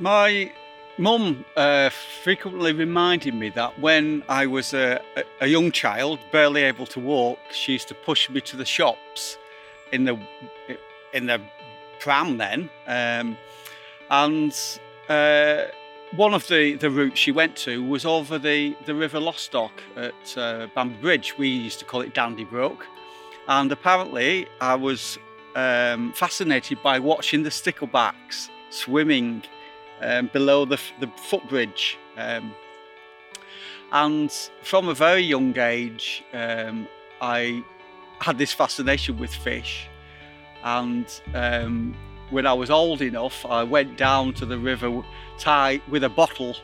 My mum uh, frequently reminded me that when I was a, a, young child, barely able to walk, she used to push me to the shops in the in the pram then, um, and uh, one of the, the routes she went to was over the, the River Lostock at uh, Bamber Bridge. We used to call it Dandy Brook. And apparently, I was um, fascinated by watching the sticklebacks swimming um, below the, the footbridge. Um, and from a very young age, um, I had this fascination with fish. And um, when I was old enough, I went down to the river tied with a bottle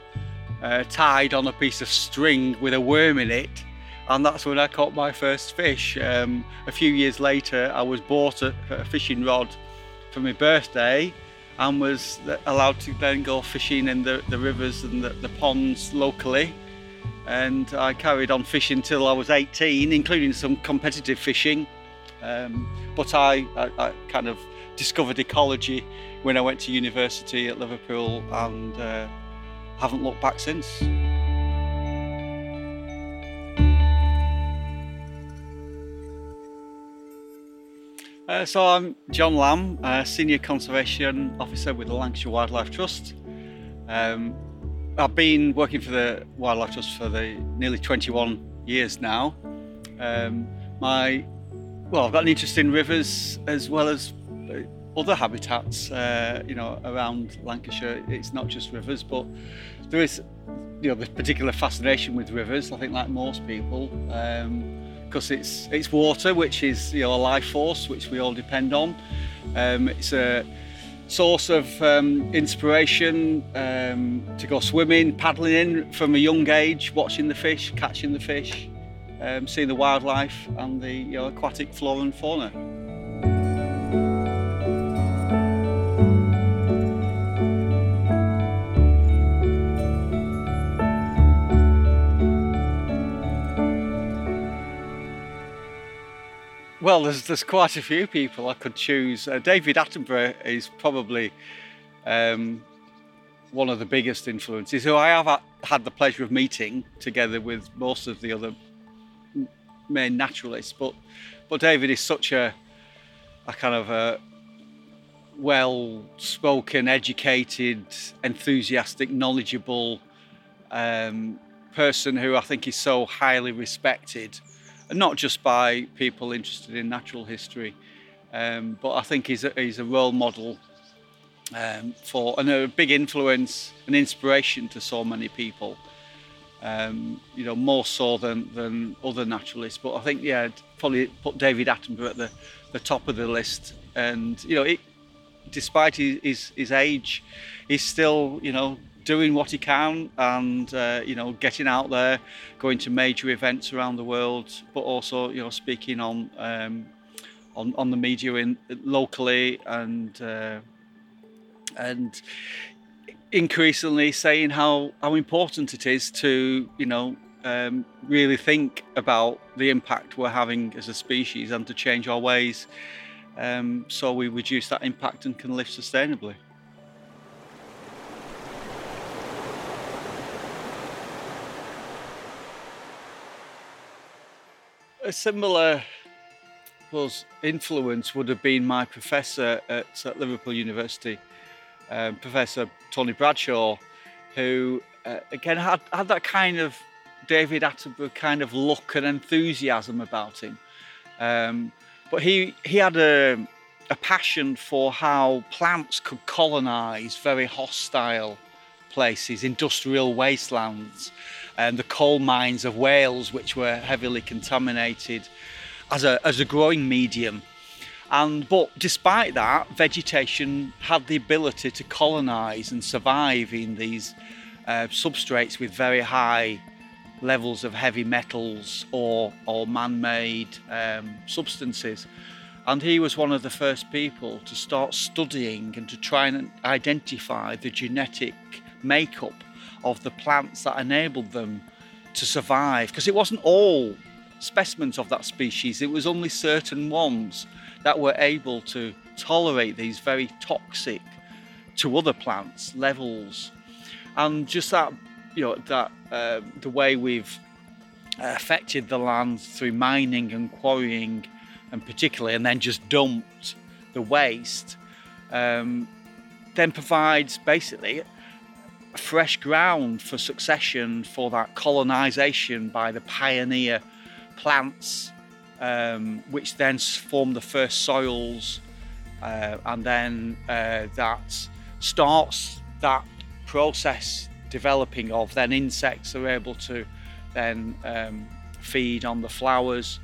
uh, tied on a piece of string with a worm in it. And that's when I caught my first fish. Um, a few years later, I was bought a, a fishing rod for my birthday and was allowed to then go fishing in the, the rivers and the, the ponds locally. And I carried on fishing till I was 18, including some competitive fishing. Um, but I, I, I kind of discovered ecology when I went to university at Liverpool and uh, haven't looked back since. Uh, so I'm John Lamb, uh, Senior Conservation Officer with the Lancashire Wildlife Trust. Um, I've been working for the Wildlife Trust for the nearly 21 years now. Um, my well, I've got an interest in rivers as well as other habitats, uh, you know, around Lancashire. It's not just rivers, but there is, you know, this particular fascination with rivers. I think, like most people, because it's it's water, which is you know a life force, which we all depend on. Um, it's a source of um, inspiration um, to go swimming, paddling in from a young age, watching the fish, catching the fish, um, seeing the wildlife and the you know, aquatic flora and fauna. Well, there's there's quite a few people I could choose. Uh, David Attenborough is probably um, one of the biggest influences, who I have had the pleasure of meeting together with most of the other main naturalists. But but David is such a a kind of a well-spoken, educated, enthusiastic, knowledgeable um, person who I think is so highly respected not just by people interested in natural history, um, but I think he's a, he's a role model um, for and a big influence and inspiration to so many people. Um, you know, more so than, than other naturalists. But I think, yeah, probably put David Attenborough at the, the top of the list. And, you know, it, despite his, his, his age, he's still, you know, doing what he can and uh, you know getting out there, going to major events around the world, but also you know speaking on um, on, on the media in locally and uh, and increasingly saying how how important it is to you know um, really think about the impact we're having as a species and to change our ways um, so we reduce that impact and can live sustainably. A similar was influence would have been my professor at, at Liverpool University, um, Professor Tony Bradshaw, who uh, again had, had that kind of David Attenborough kind of look and enthusiasm about him. Um, but he, he had a, a passion for how plants could colonize very hostile places, industrial wastelands, and the coal mines of Wales, which were heavily contaminated, as a, as a growing medium. And but despite that, vegetation had the ability to colonize and survive in these uh, substrates with very high levels of heavy metals or, or man-made um, substances. And he was one of the first people to start studying and to try and identify the genetic makeup of the plants that enabled them to survive because it wasn't all specimens of that species, it was only certain ones that were able to tolerate these very toxic to other plants, levels, and just that you know that uh, the way we've affected the land through mining and quarrying, and particularly, and then just dumped the waste, um, then provides basically fresh ground for succession for that colonisation by the pioneer plants, um, which then form the first soils, uh, and then uh, that starts that process developing of then insects are able to then um, feed on the flowers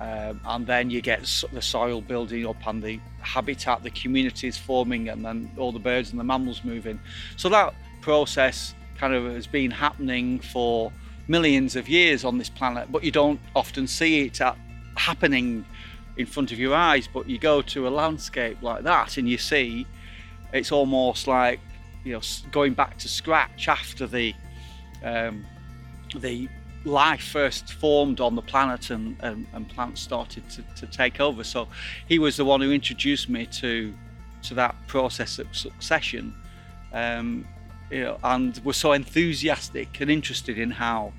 um, and then you get the soil building up and the habitat the communities forming and then all the birds and the mammals moving. so that process kind of has been happening for millions of years on this planet but you don't often see it happening in front of your eyes but you go to a landscape like that and you see it's almost like you know going back to scratch after the um, the life first formed on the planet and, and, and plants started to, to, take over. So he was the one who introduced me to to that process of succession, um, you know, and was so enthusiastic and interested in how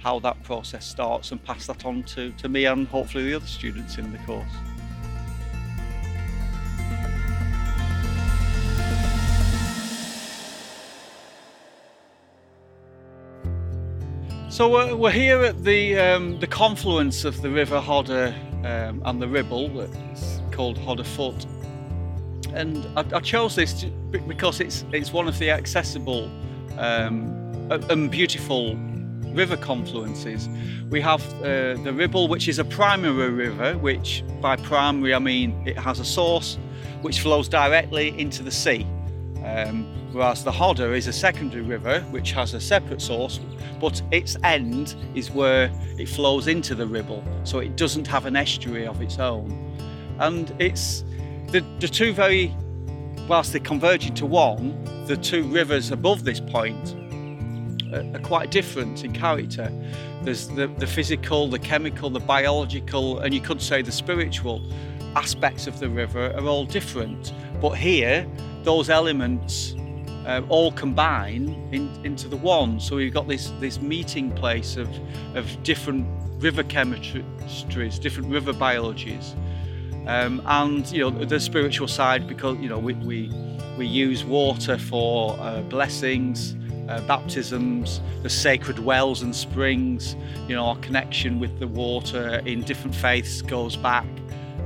how that process starts and pass that on to, to me and hopefully the other students in the course. So we're, we're here at the um, the confluence of the River Hodder um, and the Ribble, that's called Hodder Foot, and I, I, chose this because it's it's one of the accessible um, and beautiful river confluences. We have uh, the Ribble, which is a primary river, which by primary I mean it has a source which flows directly into the sea. Um, whereas the Hodder is a secondary river which has a separate source, but its end is where it flows into the Ribble, so it doesn't have an estuary of its own. And it's the, the two very, whilst they're converging to one, the two rivers above this point are, are quite different in character. There's the, the physical, the chemical, the biological, and you could say the spiritual aspects of the river are all different. But here, those elements uh, all combine in, into the one. So we've got this this meeting place of of different river chemistries, different river biologies, um, and you know the spiritual side because you know we we, we use water for uh, blessings. Uh, baptisms, the sacred wells and springs, you know, our connection with the water in different faiths goes back,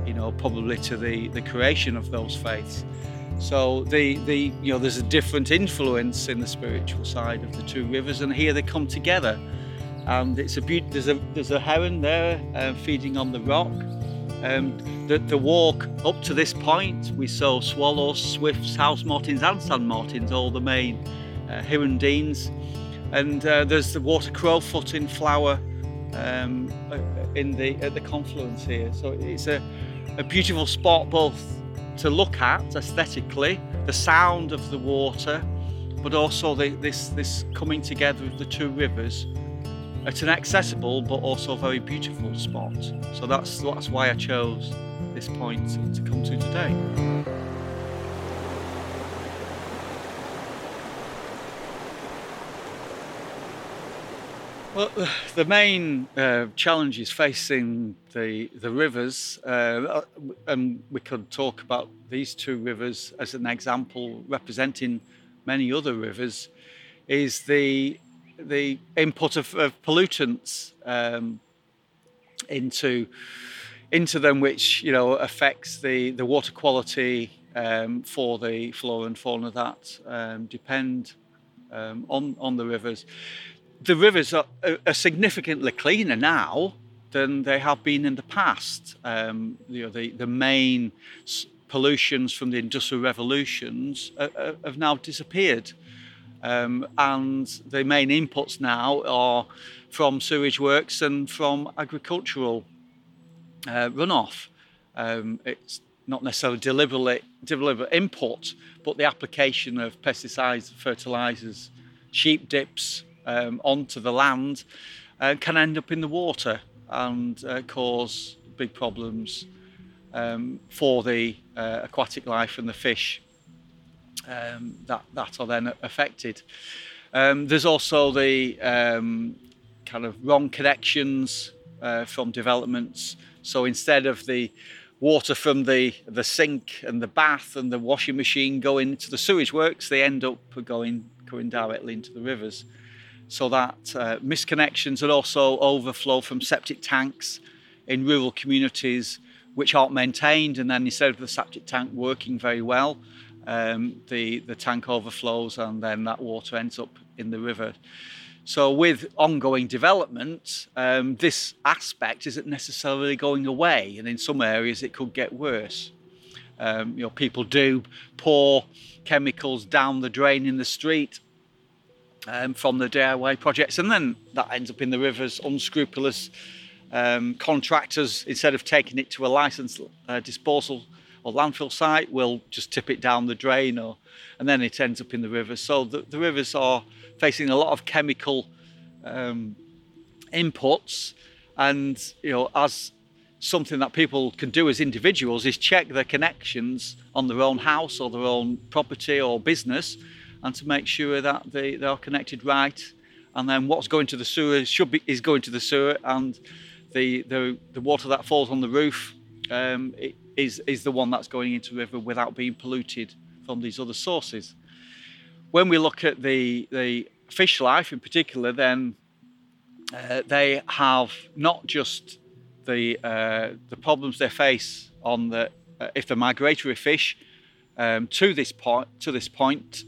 you know, probably to the, the creation of those faiths. So the the you know there's a different influence in the spiritual side of the two rivers, and here they come together. And it's a beaut- there's a there's a heron there uh, feeding on the rock. Um, the, the walk up to this point, we saw swallows, swifts, house martins, and sand martins, all the main uh, hirundines. And uh, there's the water crowfoot in flower um, uh, in the at the confluence here. So it's a, a beautiful spot both to look at aesthetically, the sound of the water, but also the, this, this coming together of the two rivers at an accessible but also very beautiful spot. So that's, that's why I chose this point to come to today. Well, the main uh, challenges facing the the rivers, uh, and we could talk about these two rivers as an example, representing many other rivers, is the the input of, of pollutants um, into into them, which you know affects the the water quality um, for the flora and fauna that um, depend um, on on the rivers the rivers are, are, significantly cleaner now than they have been in the past. Um, you know, the, the main pollutions from the industrial revolutions are, are, have now disappeared. Um, and the main inputs now are from sewage works and from agricultural uh, runoff. Um, it's not necessarily deliberate, deliberate input, but the application of pesticides, fertilizers, sheep dips, um, onto the land uh, can end up in the water and uh, cause big problems um, for the uh, aquatic life and the fish um, that that are then affected. Um, there's also the um, kind of wrong connections uh, from developments. So instead of the water from the, the sink and the bath and the washing machine going into the sewage works, they end up going, going directly into the rivers. So that uh, misconnections and also overflow from septic tanks in rural communities which aren't maintained, and then instead of the septic tank working very well, um, the the tank overflows, and then that water ends up in the river. So, with ongoing development, um, this aspect isn't necessarily going away, and in some areas it could get worse. Um, you know, people do pour chemicals down the drain in the street um, from the DIY projects, and then that ends up in the rivers. Unscrupulous um, contractors, instead of taking it to a licensed uh, disposal or landfill site, will just tip it down the drain, or and then it ends up in the river. So the, the rivers are facing a lot of chemical um, inputs, and you know, as something that people can do as individuals is check their connections on their own house or their own property or business, and to make sure that they, they are connected right. And then what's going to the sewer should be is going to the sewer, and the the, the water that falls on the roof um, is is the one that's going into the river without being polluted from these other sources when we look at the, the fish life in particular, then uh, they have not just the, uh, the problems they face on the, uh, if they're migratory fish um, to this point, to this point,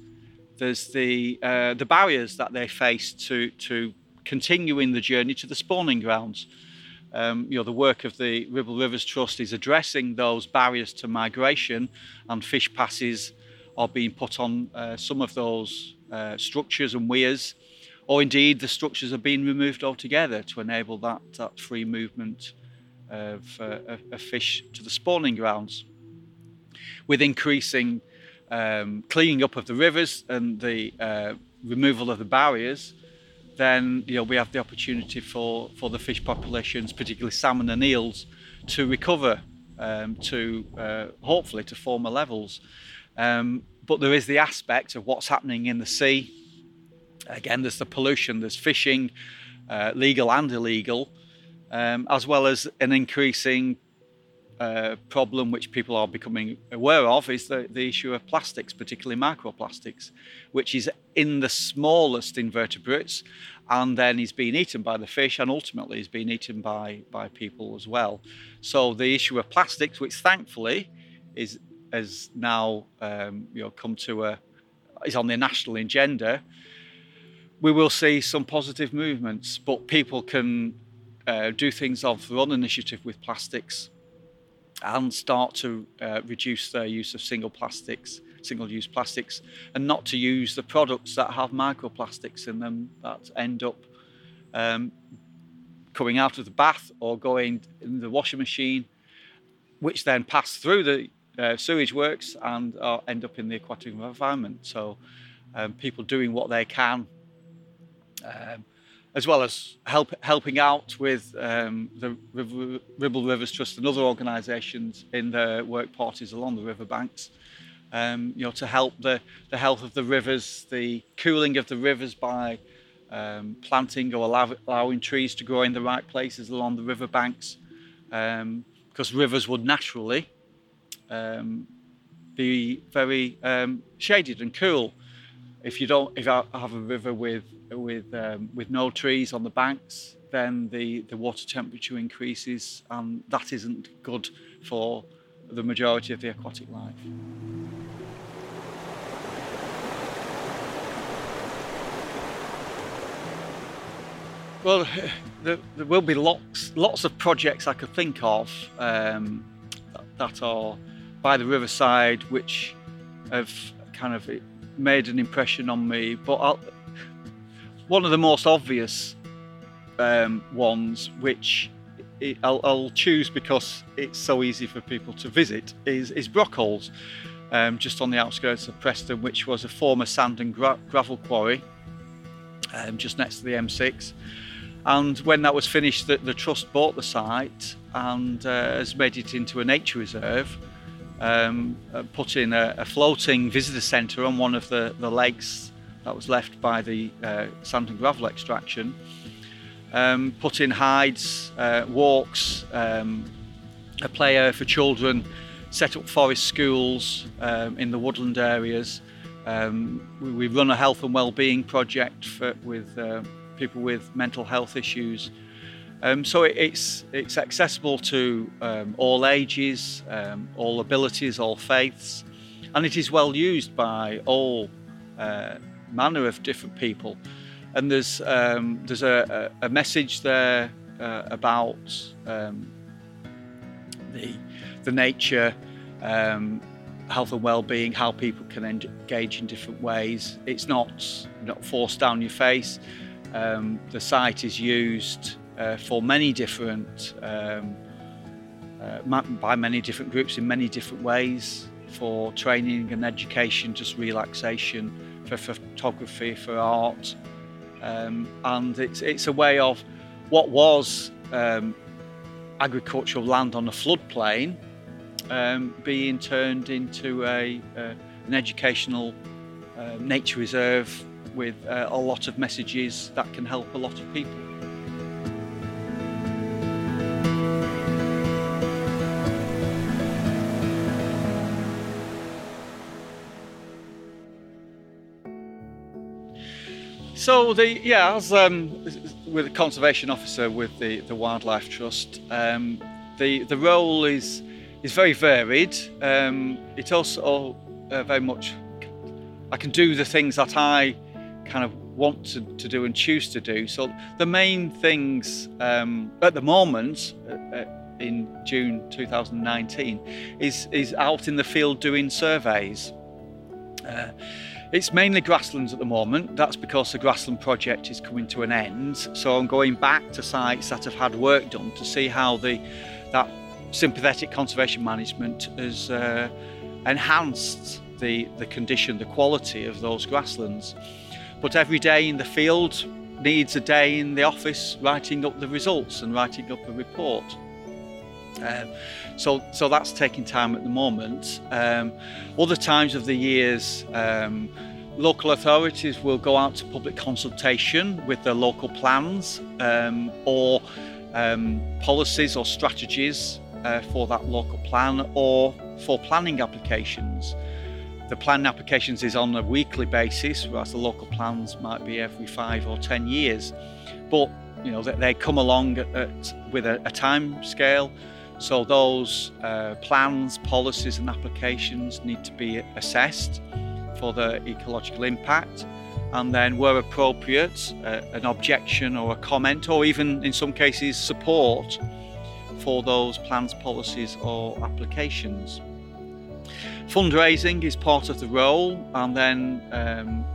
there's the, uh, the barriers that they face to, to continuing the journey to the spawning grounds. Um, you know, the work of the Ribble Rivers Trust is addressing those barriers to migration and fish passes are being put on uh, some of those uh, structures and weirs, or indeed the structures are being removed altogether to enable that, that free movement of, uh, of fish to the spawning grounds. With increasing um, cleaning up of the rivers and the uh, removal of the barriers, then you know we have the opportunity for, for the fish populations, particularly salmon and eels, to recover um, to uh, hopefully to former levels. Um, but there is the aspect of what's happening in the sea. Again, there's the pollution, there's fishing, uh, legal and illegal, um, as well as an increasing problem which people are becoming aware of is the, the issue of plastics, particularly microplastics, which is in the smallest invertebrates and then is being eaten by the fish and ultimately is being eaten by, by people as well. So the issue of plastics, which thankfully is has now um, you know come to a is on the national agenda, we will see some positive movements. But people can uh, do things of their own initiative with plastics and start to uh, reduce their use of single plastics, single-use plastics, and not to use the products that have microplastics in them that end up um, coming out of the bath or going in the washing machine, which then pass through the uh, sewage works and uh, end up in the aquatic environment. So um, people doing what they can, um, as well as help, helping out with um, the River, Ribble Rivers Trust and other organisations in their work parties along the riverbanks. Um, you know, to help the, the health of the rivers, the cooling of the rivers by um, planting or allow, allowing trees to grow in the right places along the riverbanks, um, because rivers would naturally um, be very um, shaded and cool. If you don't, if I have a river with with um, with no trees on the banks, then the the water temperature increases, and that isn't good for the majority of the aquatic life. Well, there, there, will be lots lots of projects I could think of um, that are by the riverside, which have kind of made an impression on me. But I'll, one of the most obvious um, ones, which I'll, I'll, choose because it's so easy for people to visit, is, is Brockholes, um, just on the outskirts of Preston, which was a former sand and gra- gravel quarry um, just next to the M6. And when that was finished, the, the trust bought the site and uh, has made it into a nature reserve um, uh, in a, a, floating visitor centre on one of the, the lakes that was left by the uh, sand and gravel extraction. Um, in hides, uh, walks, um, a play area for children, set up forest schools um, in the woodland areas. Um, we, we, run a health and well-being project for, with uh, people with mental health issues. Um, so it, it's it's accessible to um, all ages, um, all abilities, all faiths, and it is well used by all uh, manner of different people. And there's um, there's a, a, message there uh, about um, the the nature, um, health and well-being, how people can engage in different ways. It's not not forced down your face. the site is used uh, for many different um, uh, by many different groups in many different ways for training and education, just relaxation, for photography, for art, um, and it's it's a way of what was um, agricultural land on a floodplain um, being turned into a, uh, an educational uh, nature reserve with uh, a lot of messages that can help a lot of people. So the yeah, as um, with a conservation officer with the the Wildlife Trust, um, the the role is is very varied. Um, it also uh, very much I can do the things that I kind of want to, to do and choose to do. So the main things um, at the moment. Uh, uh in June 2019 is is out in the field doing surveys. Uh, it's mainly grasslands at the moment. That's because the grassland project is coming to an end. So I'm going back to sites that have had work done to see how the that sympathetic conservation management has uh, enhanced the, the condition, the quality of those grasslands. But every day in the field needs a day in the office writing up the results and writing up a report. Um, so, so that's taking time at the moment. Um, other times of the years, um, local authorities will go out to public consultation with their local plans um, or um, policies or strategies uh, for that local plan or for planning applications. The planning applications is on a weekly basis, whereas the local plans might be every five or ten years. But you know they, come along at, at, with a, a time scale so those uh, plans, policies and applications need to be assessed for the ecological impact and then where appropriate uh, an objection or a comment or even in some cases support for those plans, policies or applications. Fundraising is part of the role and then um,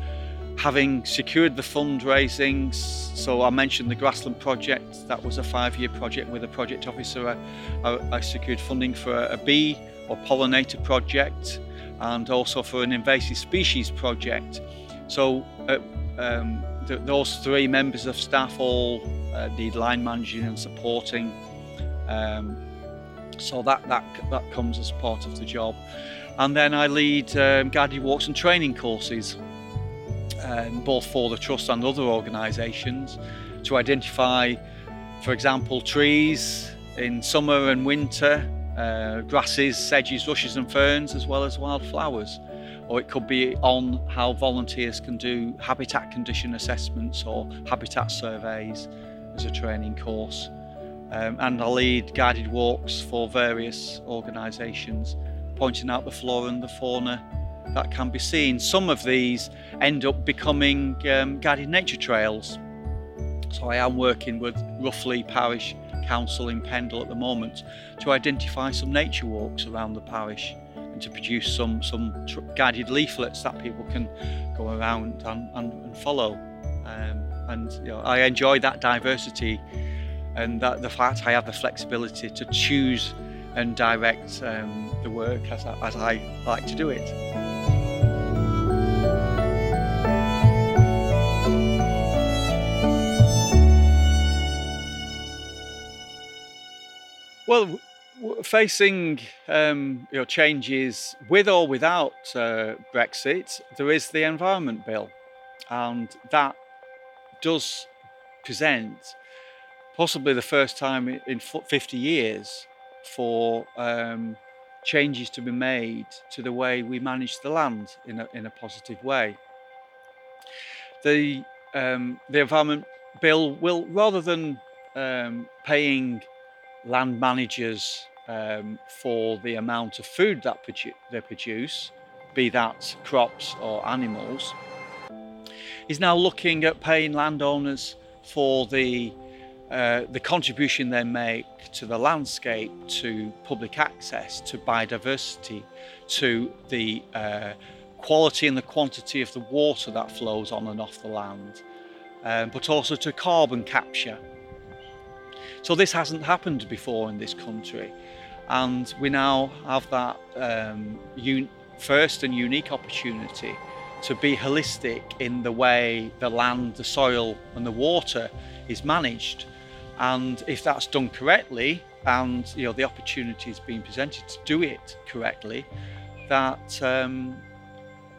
having secured the fundraising, so I mentioned the Grassland project, that was a five year project with a project officer. I, I, I secured funding for a, a bee or pollinator project and also for an invasive species project. So uh, um, th- those three members of staff all uh, need line managing and supporting. Um, so that, that, that comes as part of the job. And then I lead um, guided walks and training courses um, both for the Trust and other organisations, to identify, for example, trees in summer and winter, uh, grasses, sedges, rushes, and ferns, as well as wildflowers. Or it could be on how volunteers can do habitat condition assessments or habitat surveys as a training course. Um, and I lead guided walks for various organisations, pointing out the flora and the fauna that can be seen. Some of these end up becoming um, guided nature trails. So I am working with Roughlee Parish Council in Pendle at the moment to identify some nature walks around the parish and to produce some some tr- guided leaflets that people can go around and, and, and follow. Um, and you know, I enjoy that diversity and that the fact I have the flexibility to choose and direct um, the work as I, as I like to do it. Well, facing um, you know, changes with or without uh, Brexit, there is the Environment Bill, and that does present possibly the first time in 50 years for um, changes to be made to the way we manage the land in a, in a positive way. The, um, the Environment Bill will, rather than um, paying land managers um, for the amount of food that produ- they produce, be that crops or animals, is now looking at paying landowners for the uh, the contribution they make to the landscape, to public access, to biodiversity, to the uh, quality and the quantity of the water that flows on and off the land, um, but also to carbon capture. So this hasn't happened before in this country, and we now have that um, un- first and unique opportunity to be holistic in the way the land, the soil, and the water is managed. And if that's done correctly, and you know the opportunity is being presented to do it correctly, that um,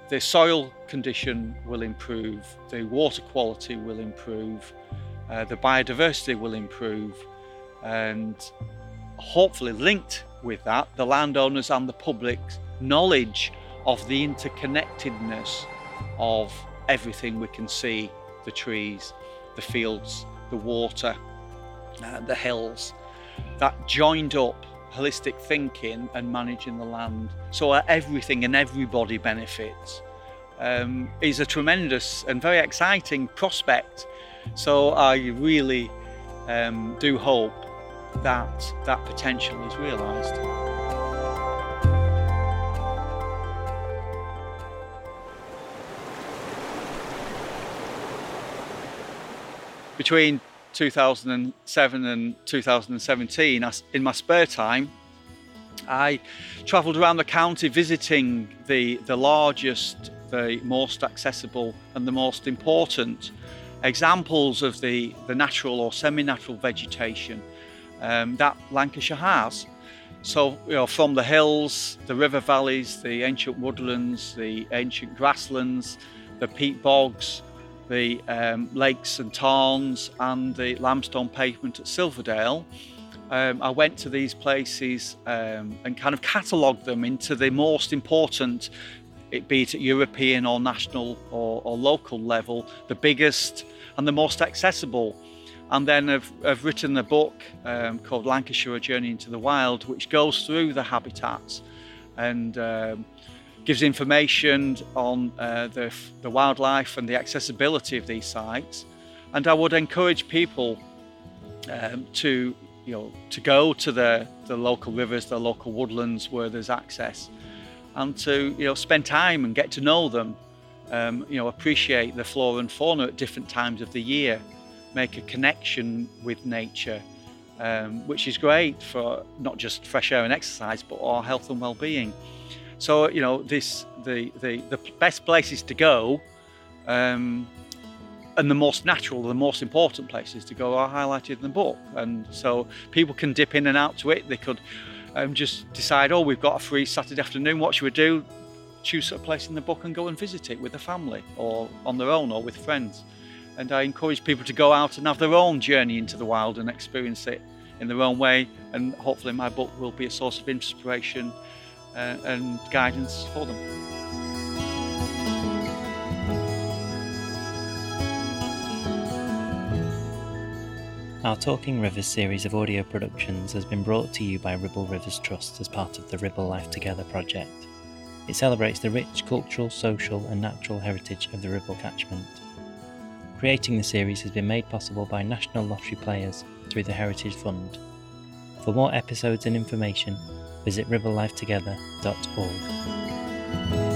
the soil condition will improve, the water quality will improve, uh, the biodiversity will improve, and hopefully linked with that, the landowners and the public's knowledge of the interconnectedness of everything we can see the trees, the fields, the water, uh, the hills, that joined up holistic thinking and managing the land so everything and everybody benefits um, is a tremendous and very exciting prospect. So I really um, do hope that that potential is realised. Between 2007 and 2017, in my spare time, I travelled around the county visiting the, the largest, the most accessible, and the most important examples of the, the natural or semi natural vegetation um, that Lancashire has. So, you know, from the hills, the river valleys, the ancient woodlands, the ancient grasslands, the peat bogs, the um, lakes and tarns and the limestone pavement at Silverdale. Um, I went to these places um, and kind of catalogued them into the most important, it be it at European or national or, or local level, the biggest and the most accessible. And then I've, I've written a book um, called Lancashire: A Journey into the Wild, which goes through the habitats and um, gives information on uh, the, the wildlife and the accessibility of these sites. And I would encourage people um, to, you know, to go to the, the local rivers, the local woodlands where there's access, and to, you know, spend time and get to know them. Um, you know, appreciate the flora and fauna at different times of the year, make a connection with nature, um, which is great for not just fresh air and exercise, but our health and well-being. So you know, this the the, the best places to go, um, and the most natural, the most important places to go are highlighted in the book. And so people can dip in and out to it. They could um, just decide, oh, we've got a free Saturday afternoon. What should we do? Choose a place in the book and go and visit it with a family, or on their own, or with friends. And I encourage people to go out and have their own journey into the wild and experience it in their own way. And hopefully, my book will be a source of inspiration uh, and guidance for them. Our Talking Rivers series of audio productions has been brought to you by Ribble Rivers Trust as part of the Ribble Life Together project. It celebrates the rich cultural, social, and natural heritage of the Ribble catchment. Creating the series has been made possible by National Lottery players through the Heritage Fund. For more episodes and information, visit ribblelifetogether.org.